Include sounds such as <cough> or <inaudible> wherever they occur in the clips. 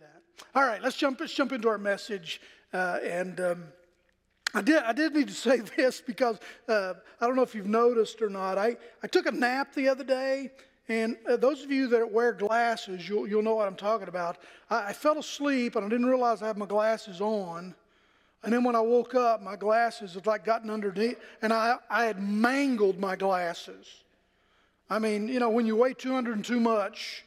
that. All right, let's jump. Let's jump into our message. Uh, and um, I did. I did need to <laughs> say this because uh, I don't know if you've noticed or not. I I took a nap the other day, and uh, those of you that wear glasses, you'll you'll know what I'm talking about. I, I fell asleep and I didn't realize I had my glasses on. And then when I woke up, my glasses had like gotten underneath, and I, I had mangled my glasses. I mean, you know, when you weigh 200 and too much,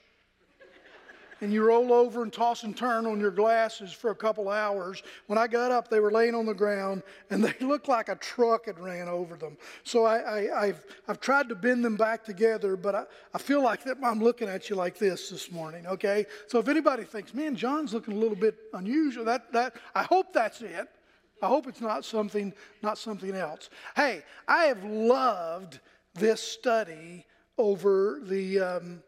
and you roll over and toss and turn on your glasses for a couple hours. When I got up, they were laying on the ground and they <laughs> looked like a truck had ran over them. So I, have I've tried to bend them back together, but I, I feel like that I'm looking at you like this this morning, okay? So if anybody thinks, man, John's looking a little bit unusual, that, that, I hope that's it. I hope it's not something, not something else. Hey, I have loved this study over the, um,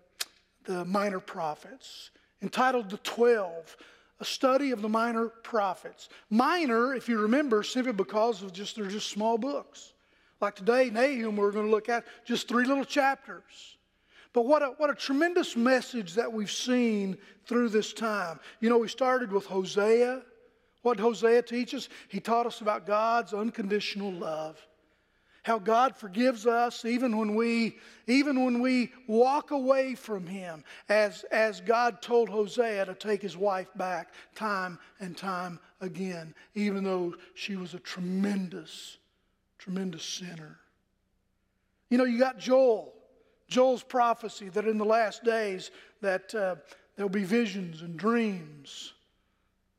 the minor prophets entitled The Twelve, a study of the minor prophets. Minor, if you remember, simply because of just they're just small books. Like today, Nahum, we're going to look at just three little chapters. But what a, what a tremendous message that we've seen through this time. You know, we started with Hosea. What Hosea teach us? He taught us about God's unconditional love how God forgives us even when we even when we walk away from him as as God told Hosea to take his wife back time and time again even though she was a tremendous tremendous sinner. You know you got Joel Joel's prophecy that in the last days that uh, there'll be visions and dreams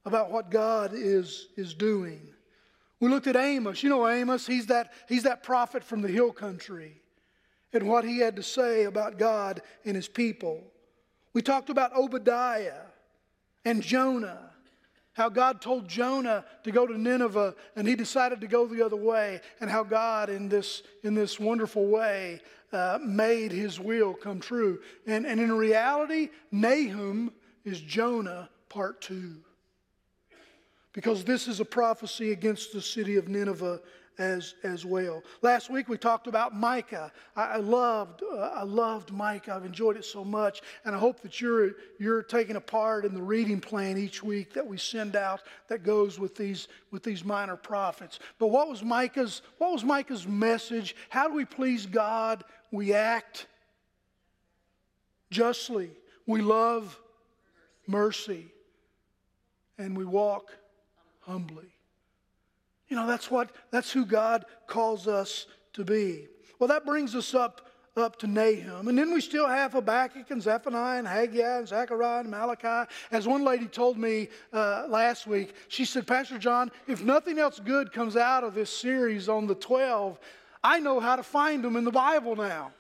about what God is is doing. We looked at Amos. You know Amos, he's that, he's that prophet from the hill country and what he had to say about God and his people. We talked about Obadiah and Jonah, how God told Jonah to go to Nineveh and he decided to go the other way, and how God, in this, in this wonderful way, uh, made his will come true. And, and in reality, Nahum is Jonah part two because this is a prophecy against the city of Nineveh as, as well. Last week we talked about Micah. I, I loved uh, I loved Micah. I've enjoyed it so much, and I hope that you're you're taking a part in the reading plan each week that we send out that goes with these with these minor prophets. But what was Micah's what was Micah's message? How do we please God? We act justly. We love mercy, and we walk humbly. You know, that's what that's who God calls us to be. Well, that brings us up up to Nahum. And then we still have Habakkuk and Zephaniah and Haggai and Zechariah and Malachi. As one lady told me uh, last week, she said, Pastor John, if nothing else good comes out of this series on the 12, I know how to find them in the Bible now.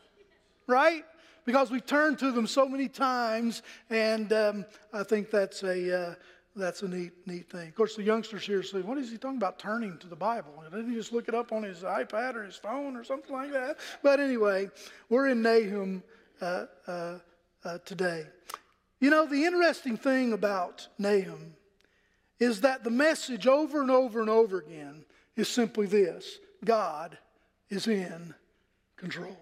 Right? Because we turned to them so many times, and um, I think that's a. Uh, that's a neat, neat thing. Of course, the youngsters here say, What is he talking about turning to the Bible? Didn't he just look it up on his iPad or his phone or something like that? But anyway, we're in Nahum uh, uh, uh, today. You know, the interesting thing about Nahum is that the message over and over and over again is simply this God is in control.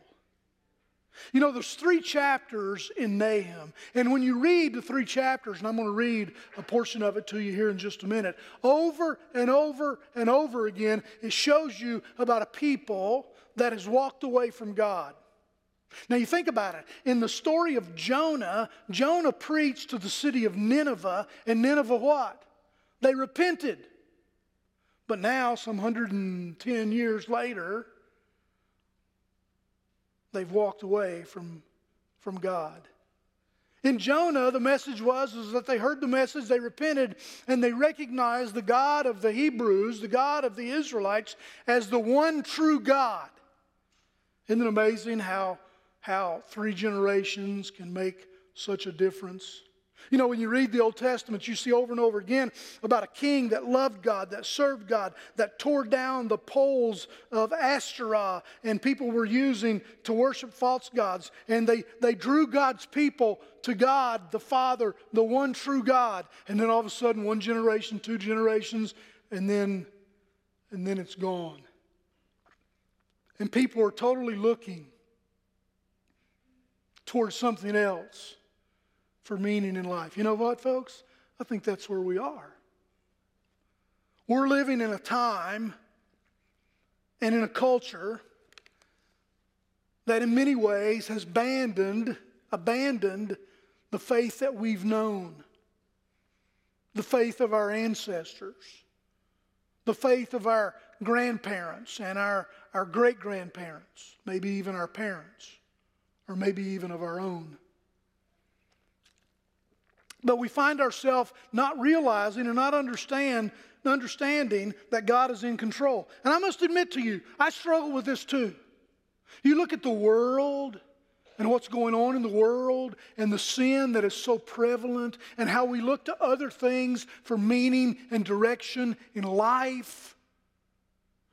You know, there's three chapters in Nahum. And when you read the three chapters, and I'm going to read a portion of it to you here in just a minute, over and over and over again, it shows you about a people that has walked away from God. Now, you think about it. In the story of Jonah, Jonah preached to the city of Nineveh, and Nineveh what? They repented. But now, some 110 years later, They've walked away from, from God. In Jonah, the message was is that they heard the message, they repented, and they recognized the God of the Hebrews, the God of the Israelites, as the one true God. Isn't it amazing how, how three generations can make such a difference? You know, when you read the Old Testament, you see over and over again about a king that loved God, that served God, that tore down the poles of Ashtoreth and people were using to worship false gods. And they, they drew God's people to God, the Father, the one true God. And then all of a sudden, one generation, two generations, and then, and then it's gone. And people are totally looking towards something else for meaning in life. You know what, folks? I think that's where we are. We're living in a time and in a culture that in many ways has abandoned, abandoned the faith that we've known, the faith of our ancestors, the faith of our grandparents and our, our great grandparents, maybe even our parents, or maybe even of our own. But we find ourselves not realizing and not understand, understanding that God is in control. And I must admit to you, I struggle with this too. You look at the world and what's going on in the world and the sin that is so prevalent and how we look to other things for meaning and direction in life.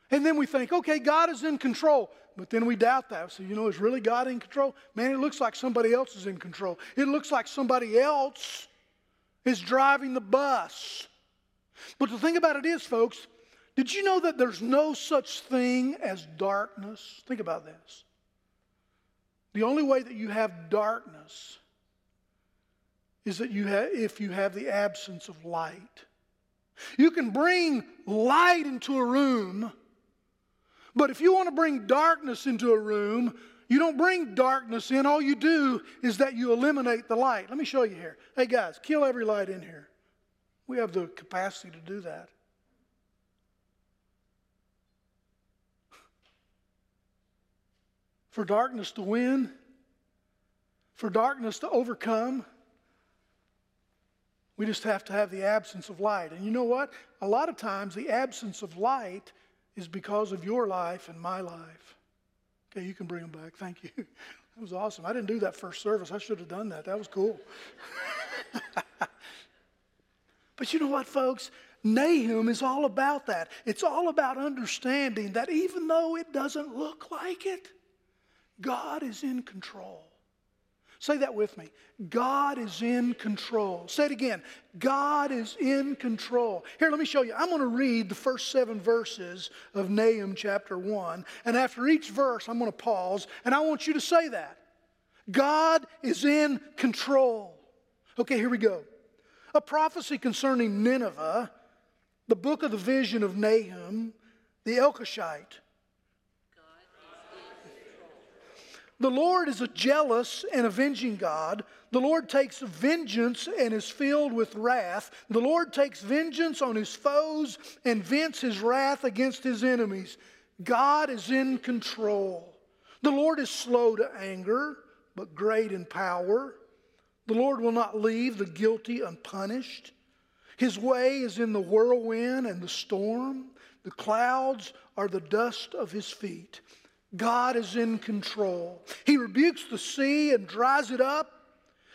And then we think, okay, God is in control. But then we doubt that. So, you know, is really God in control? Man, it looks like somebody else is in control. It looks like somebody else is driving the bus. But the thing about it is, folks, did you know that there's no such thing as darkness? Think about this. The only way that you have darkness is that you have, if you have the absence of light. You can bring light into a room, but if you want to bring darkness into a room, you don't bring darkness in. All you do is that you eliminate the light. Let me show you here. Hey, guys, kill every light in here. We have the capacity to do that. For darkness to win, for darkness to overcome, we just have to have the absence of light. And you know what? A lot of times the absence of light is because of your life and my life. Okay, you can bring them back. Thank you. <laughs> That was awesome. I didn't do that first service. I should have done that. That was cool. <laughs> but you know what, folks? Nahum is all about that. It's all about understanding that even though it doesn't look like it, God is in control. Say that with me. God is in control. Say it again. God is in control. Here, let me show you. I'm going to read the first seven verses of Nahum chapter 1. And after each verse, I'm going to pause and I want you to say that. God is in control. Okay, here we go. A prophecy concerning Nineveh, the book of the vision of Nahum, the Elkoshite. The Lord is a jealous and avenging God. The Lord takes vengeance and is filled with wrath. The Lord takes vengeance on his foes and vents his wrath against his enemies. God is in control. The Lord is slow to anger, but great in power. The Lord will not leave the guilty unpunished. His way is in the whirlwind and the storm. The clouds are the dust of his feet. God is in control. He rebukes the sea and dries it up.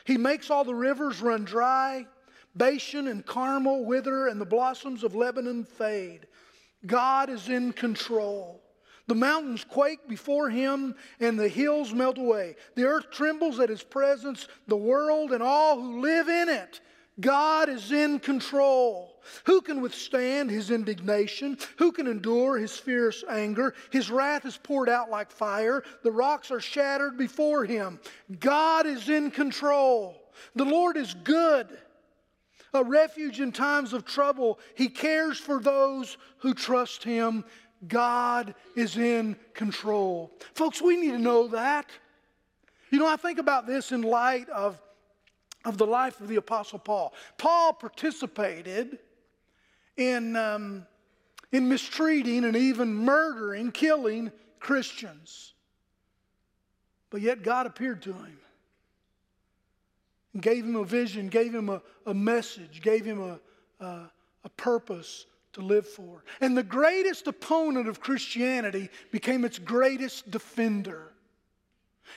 He makes all the rivers run dry. Bashan and Carmel wither, and the blossoms of Lebanon fade. God is in control. The mountains quake before him, and the hills melt away. The earth trembles at his presence, the world and all who live in it. God is in control. Who can withstand his indignation? Who can endure his fierce anger? His wrath is poured out like fire. The rocks are shattered before him. God is in control. The Lord is good, a refuge in times of trouble. He cares for those who trust him. God is in control. Folks, we need to know that. You know, I think about this in light of of the life of the Apostle Paul. Paul participated in, um, in mistreating and even murdering, killing Christians. But yet God appeared to him and gave him a vision, gave him a, a message, gave him a, a, a purpose to live for. And the greatest opponent of Christianity became its greatest defender.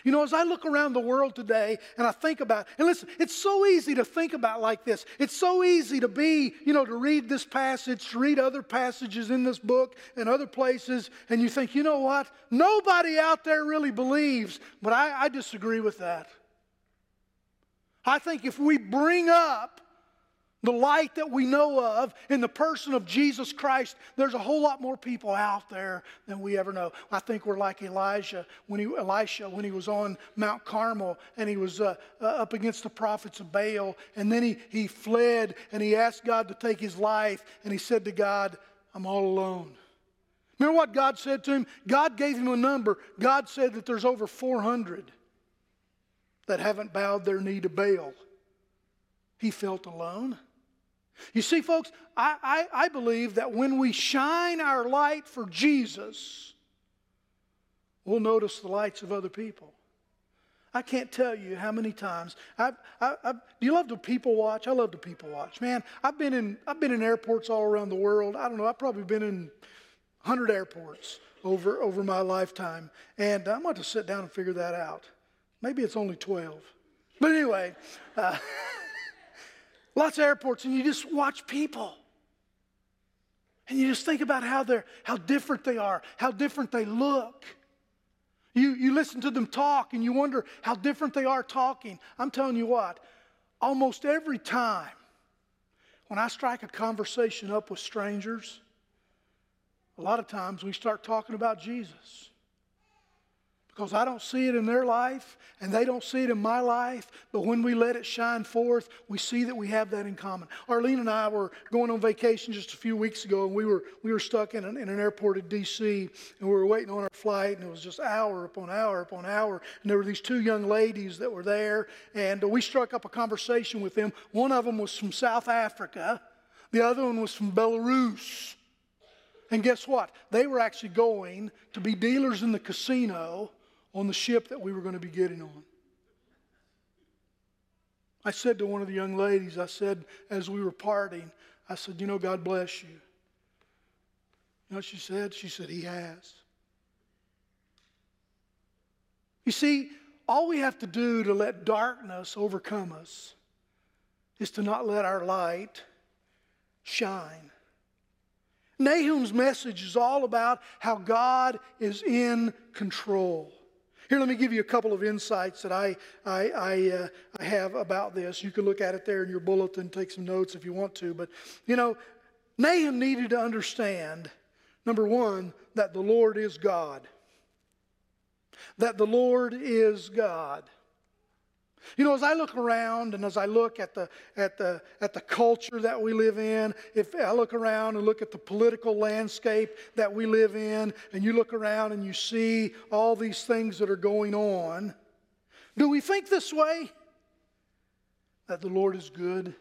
You know, as I look around the world today and I think about, and listen, it's so easy to think about like this. It's so easy to be, you know, to read this passage, to read other passages in this book and other places, and you think, you know what? Nobody out there really believes, but I, I disagree with that. I think if we bring up the light that we know of in the person of Jesus Christ, there's a whole lot more people out there than we ever know. I think we're like Elijah when he, Elisha when he was on Mount Carmel and he was uh, uh, up against the prophets of Baal, and then he, he fled and he asked God to take his life, and he said to God, I'm all alone. Remember what God said to him? God gave him a number. God said that there's over 400 that haven't bowed their knee to Baal. He felt alone. You see, folks, I, I, I, believe that when we shine our light for Jesus, we'll notice the lights of other people. I can't tell you how many times I've, I, I, do you love to people watch? I love to people watch. Man, I've been in I've been in airports all around the world. I don't know. I've probably been in hundred airports over over my lifetime, and I'm going to sit down and figure that out. Maybe it's only twelve, but anyway. Uh, <laughs> Lots of airports, and you just watch people. And you just think about how they're how different they are, how different they look. You, you listen to them talk and you wonder how different they are talking. I'm telling you what, almost every time when I strike a conversation up with strangers, a lot of times we start talking about Jesus because I don't see it in their life and they don't see it in my life. But when we let it shine forth, we see that we have that in common. Arlene and I were going on vacation just a few weeks ago, and we were we were stuck in an, in an airport at D.C. and we were waiting on our flight, and it was just hour upon hour upon hour. And there were these two young ladies that were there, and we struck up a conversation with them. One of them was from South Africa, the other one was from Belarus. And guess what? They were actually going to be dealers in the casino on the ship that we were going to be getting on. I said to one of the young ladies, I said, as we were parting, I said, You know, God bless you. You know what she said? She said, He has. You see, all we have to do to let darkness overcome us is to not let our light shine. Nahum's message is all about how God is in control. Here, let me give you a couple of insights that I, I, I, uh, I have about this. You can look at it there in your bulletin, take some notes if you want to. But, you know, Nahum needed to understand, number one, that the Lord is God. That the Lord is God. You know, as I look around and as I look at the, at, the, at the culture that we live in, if I look around and look at the political landscape that we live in, and you look around and you see all these things that are going on, do we think this way? That the Lord is good?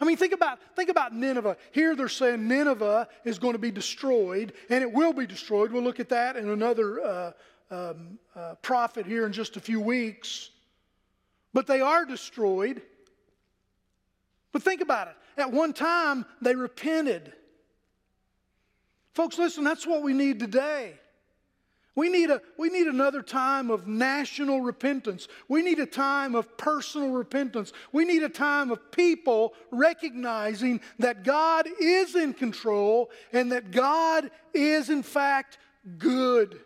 I mean, think about, think about Nineveh. Here they're saying Nineveh is going to be destroyed, and it will be destroyed. We'll look at that in another uh, um, uh, prophet here in just a few weeks. But they are destroyed. But think about it. At one time, they repented. Folks, listen, that's what we need today. We need, a, we need another time of national repentance. We need a time of personal repentance. We need a time of people recognizing that God is in control and that God is, in fact, good.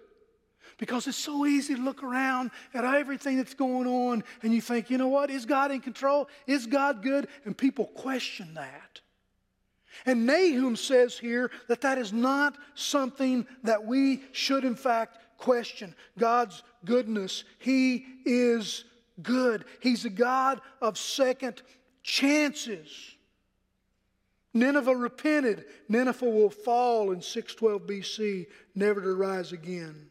Because it's so easy to look around at everything that's going on and you think, you know what? Is God in control? Is God good? And people question that. And Nahum says here that that is not something that we should, in fact, question. God's goodness. He is good. He's a God of second chances. Nineveh repented. Nineveh will fall in 612 BC, never to rise again.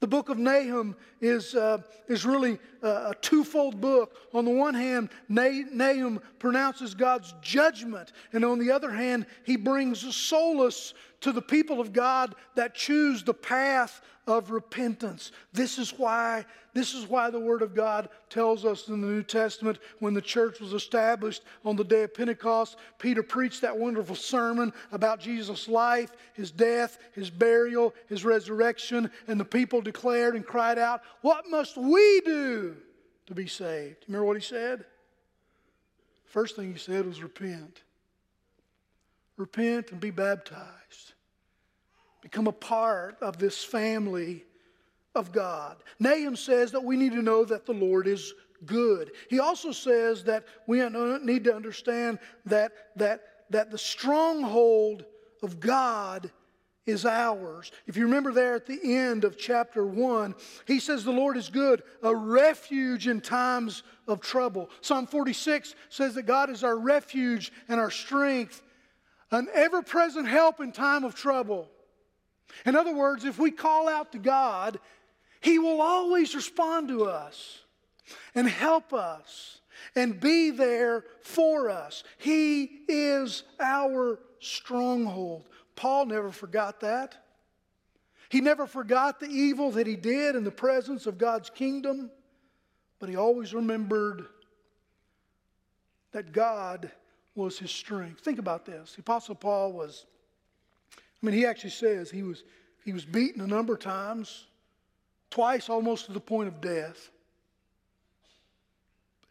The book of Nahum is, uh, is really a twofold book. On the one hand, Nahum pronounces God's judgment, and on the other hand, he brings solace to the people of God that choose the path of repentance. This is why this is why the word of God tells us in the New Testament when the church was established on the day of Pentecost, Peter preached that wonderful sermon about Jesus' life, his death, his burial, his resurrection, and the people declared and cried out, "What must we do to be saved?" Remember what he said? First thing he said was repent. Repent and be baptized. Become a part of this family of God. Nahum says that we need to know that the Lord is good. He also says that we need to understand that, that, that the stronghold of God is ours. If you remember there at the end of chapter 1, he says the Lord is good, a refuge in times of trouble. Psalm 46 says that God is our refuge and our strength, an ever present help in time of trouble. In other words, if we call out to God, He will always respond to us and help us and be there for us. He is our stronghold. Paul never forgot that. He never forgot the evil that he did in the presence of God's kingdom, but he always remembered that God was his strength. Think about this. The Apostle Paul was, I mean, he actually says he was, he was beaten a number of times, twice almost to the point of death.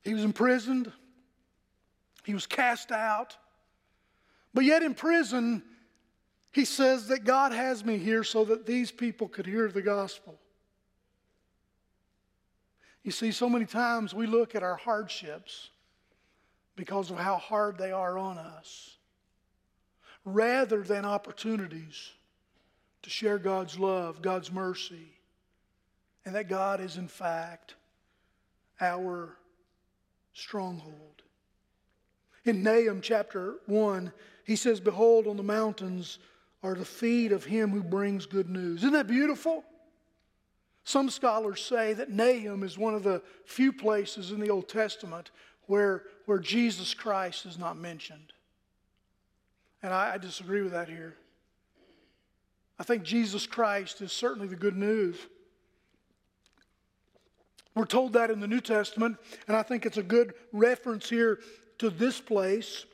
He was imprisoned, he was cast out, but yet in prison, he says that God has me here so that these people could hear the gospel. You see, so many times we look at our hardships because of how hard they are on us, rather than opportunities to share God's love, God's mercy, and that God is, in fact, our stronghold. In Nahum chapter 1, he says, Behold, on the mountains are the feet of him who brings good news. Isn't that beautiful? Some scholars say that Nahum is one of the few places in the Old Testament where, where Jesus Christ is not mentioned. And I, I disagree with that here. I think Jesus Christ is certainly the good news. We're told that in the New Testament, and I think it's a good reference here to this place.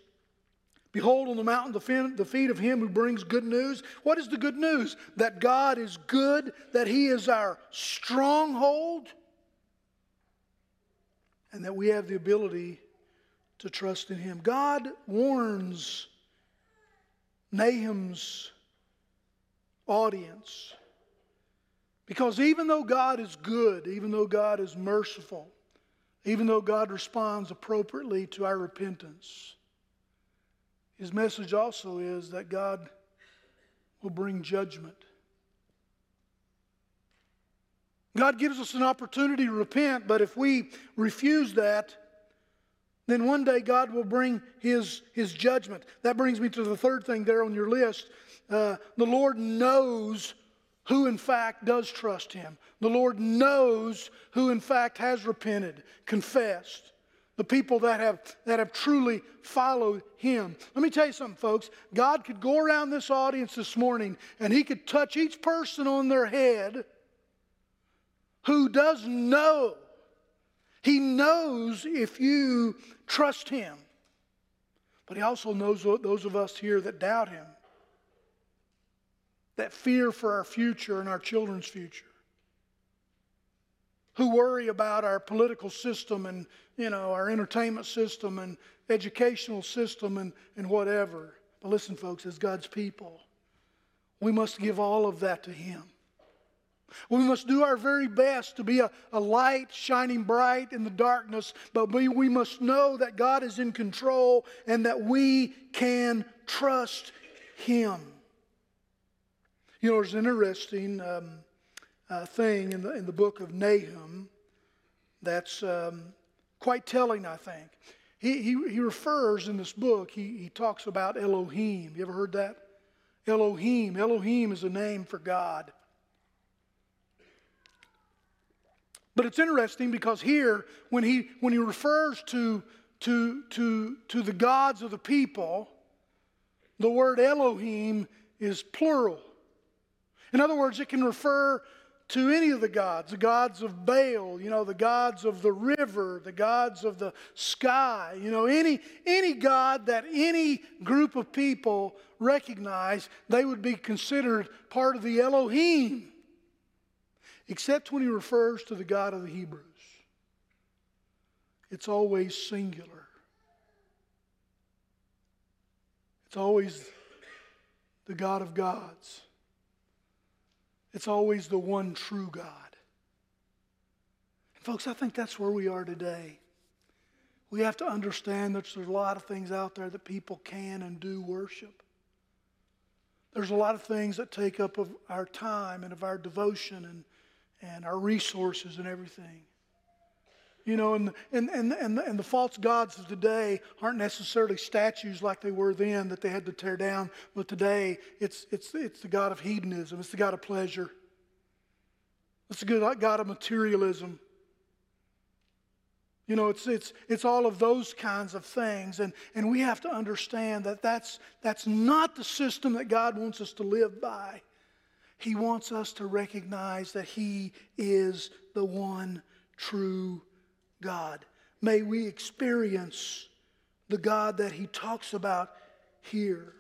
Behold on the mountain the feet of him who brings good news. What is the good news? That God is good, that he is our stronghold, and that we have the ability to trust in him. God warns Nahum's audience because even though God is good, even though God is merciful, even though God responds appropriately to our repentance, his message also is that God will bring judgment. God gives us an opportunity to repent, but if we refuse that, then one day God will bring his, his judgment. That brings me to the third thing there on your list. Uh, the Lord knows who, in fact, does trust him. The Lord knows who, in fact, has repented, confessed the people that have, that have truly followed him. Let me tell you something, folks. God could go around this audience this morning and he could touch each person on their head who does know. He knows if you trust him. But he also knows those of us here that doubt him, that fear for our future and our children's future who worry about our political system and you know our entertainment system and educational system and, and whatever. But listen, folks, as God's people, we must give all of that to Him. We must do our very best to be a, a light shining bright in the darkness, but we, we must know that God is in control and that we can trust Him. You know, there's an interesting. Um, uh, thing in the, in the book of Nahum that's um, quite telling, I think. He, he, he refers in this book, he, he talks about Elohim. You ever heard that? Elohim. Elohim is a name for God. But it's interesting because here, when he, when he refers to, to, to, to the gods of the people, the word Elohim is plural. In other words, it can refer to any of the gods, the gods of Baal, you know, the gods of the river, the gods of the sky, you know, any, any god that any group of people recognize, they would be considered part of the Elohim, except when he refers to the God of the Hebrews. It's always singular. It's always the God of gods. It's always the one true God. Folks, I think that's where we are today. We have to understand that there's a lot of things out there that people can and do worship. There's a lot of things that take up of our time and of our devotion and, and our resources and everything. You know, and, and, and, and, the, and the false gods of today aren't necessarily statues like they were then that they had to tear down, but today it's, it's, it's the God of hedonism, it's the God of pleasure, it's the God of materialism. You know, it's, it's, it's all of those kinds of things. And, and we have to understand that that's, that's not the system that God wants us to live by. He wants us to recognize that He is the one true God. May we experience the God that He talks about here.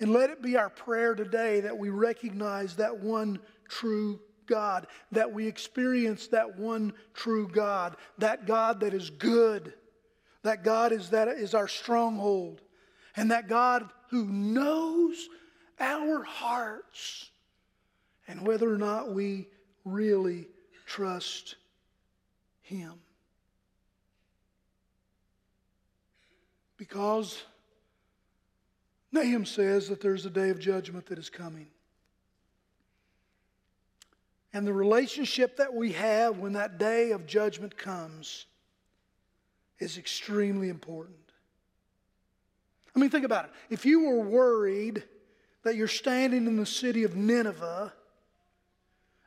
And let it be our prayer today that we recognize that one true God, that we experience that one true God, that God that is good, that God is, that is our stronghold, and that God who knows our hearts and whether or not we really trust Him. Because Nahum says that there's a day of judgment that is coming. And the relationship that we have when that day of judgment comes is extremely important. I mean, think about it. If you were worried that you're standing in the city of Nineveh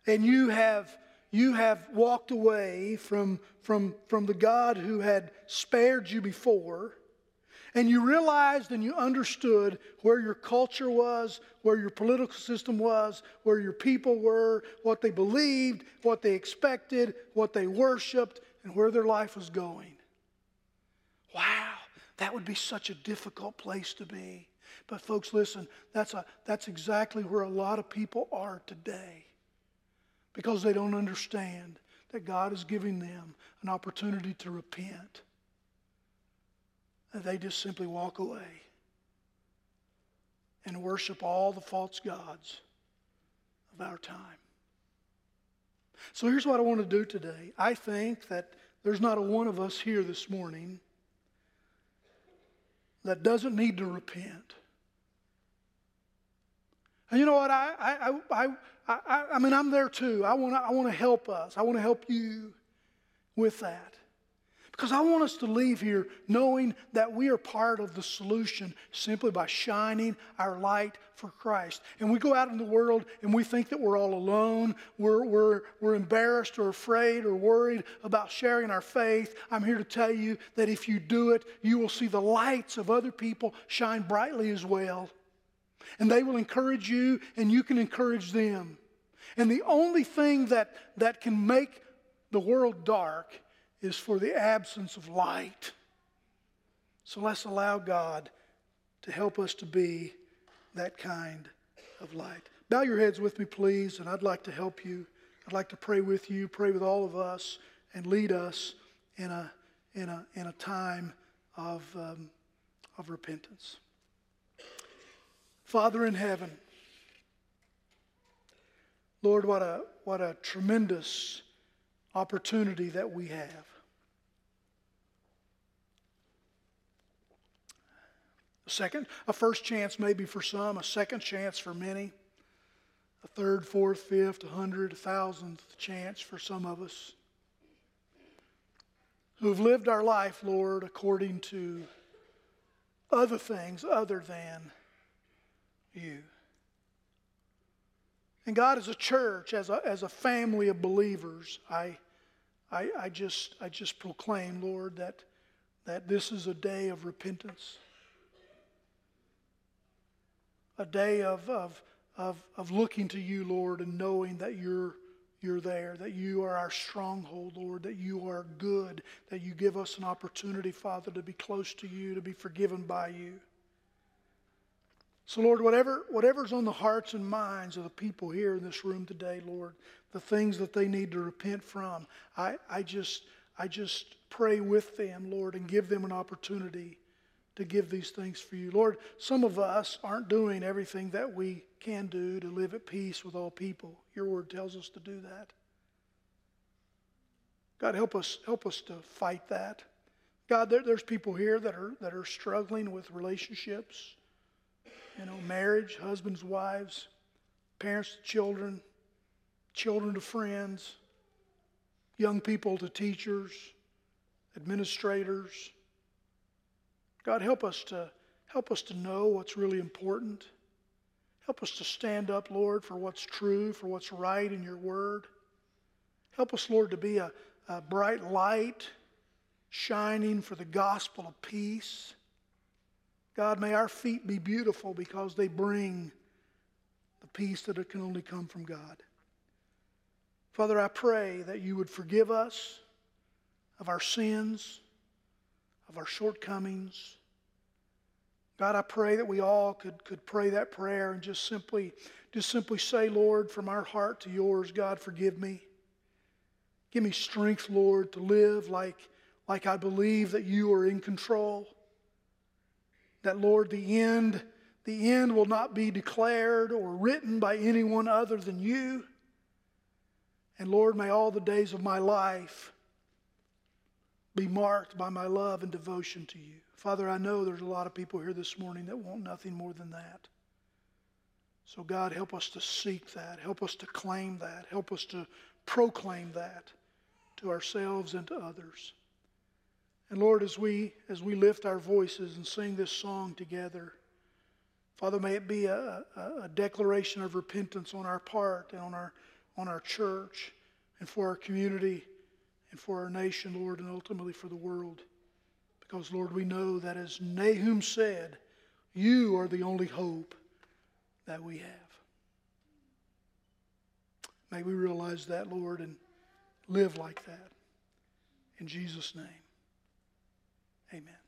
and you have, you have walked away from, from, from the God who had spared you before, and you realized and you understood where your culture was, where your political system was, where your people were, what they believed, what they expected, what they worshiped, and where their life was going. Wow, that would be such a difficult place to be. But folks, listen, that's, a, that's exactly where a lot of people are today because they don't understand that God is giving them an opportunity to repent they just simply walk away and worship all the false gods of our time. So here's what I want to do today. I think that there's not a one of us here this morning that doesn't need to repent. And you know what? I, I, I, I, I mean, I'm there too. I want to I want to help us. I want to help you with that. Because I want us to leave here knowing that we are part of the solution simply by shining our light for Christ. And we go out in the world and we think that we're all alone, we're, we're, we're embarrassed or afraid or worried about sharing our faith. I'm here to tell you that if you do it, you will see the lights of other people shine brightly as well. And they will encourage you, and you can encourage them. And the only thing that, that can make the world dark is for the absence of light. So let's allow God to help us to be that kind of light. Bow your heads with me, please, and I'd like to help you. I'd like to pray with you, pray with all of us, and lead us in a, in a, in a time of, um, of repentance. Father in heaven, Lord, what a, what a tremendous opportunity that we have. A second, a first chance maybe for some, a second chance for many, a third, fourth, fifth, a hundred, a thousandth chance for some of us who've lived our life, Lord, according to other things other than you. And God, as a church, as a, as a family of believers, I, I, I, just, I just proclaim, Lord, that, that this is a day of repentance a day of, of, of, of looking to you, Lord, and knowing that you're, you're there, that you are our stronghold, Lord, that you are good, that you give us an opportunity, Father, to be close to you, to be forgiven by you. So, Lord, whatever, whatever's on the hearts and minds of the people here in this room today, Lord, the things that they need to repent from, I, I, just, I just pray with them, Lord, and give them an opportunity to give these things for you. Lord, some of us aren't doing everything that we can do to live at peace with all people. Your word tells us to do that. God, help us, help us to fight that. God, there, there's people here that are, that are struggling with relationships, you know, marriage, husbands, wives, parents to children, children to friends, young people to teachers, administrators. God, help us to help us to know what's really important. Help us to stand up, Lord, for what's true, for what's right in your word. Help us, Lord, to be a, a bright light shining for the gospel of peace. God, may our feet be beautiful because they bring the peace that can only come from God. Father, I pray that you would forgive us of our sins, of our shortcomings. God, I pray that we all could, could pray that prayer and just simply, just simply say, Lord, from our heart to yours, God, forgive me. Give me strength, Lord, to live like like I believe that you are in control. That, Lord, the end, the end will not be declared or written by anyone other than you. And Lord, may all the days of my life be marked by my love and devotion to you. Father, I know there's a lot of people here this morning that want nothing more than that. So, God, help us to seek that. Help us to claim that. Help us to proclaim that to ourselves and to others. And Lord, as we as we lift our voices and sing this song together, Father, may it be a, a, a declaration of repentance on our part and on our on our church and for our community and for our nation, Lord, and ultimately for the world. Because, Lord, we know that as Nahum said, you are the only hope that we have. May we realize that, Lord, and live like that. In Jesus' name. Amen.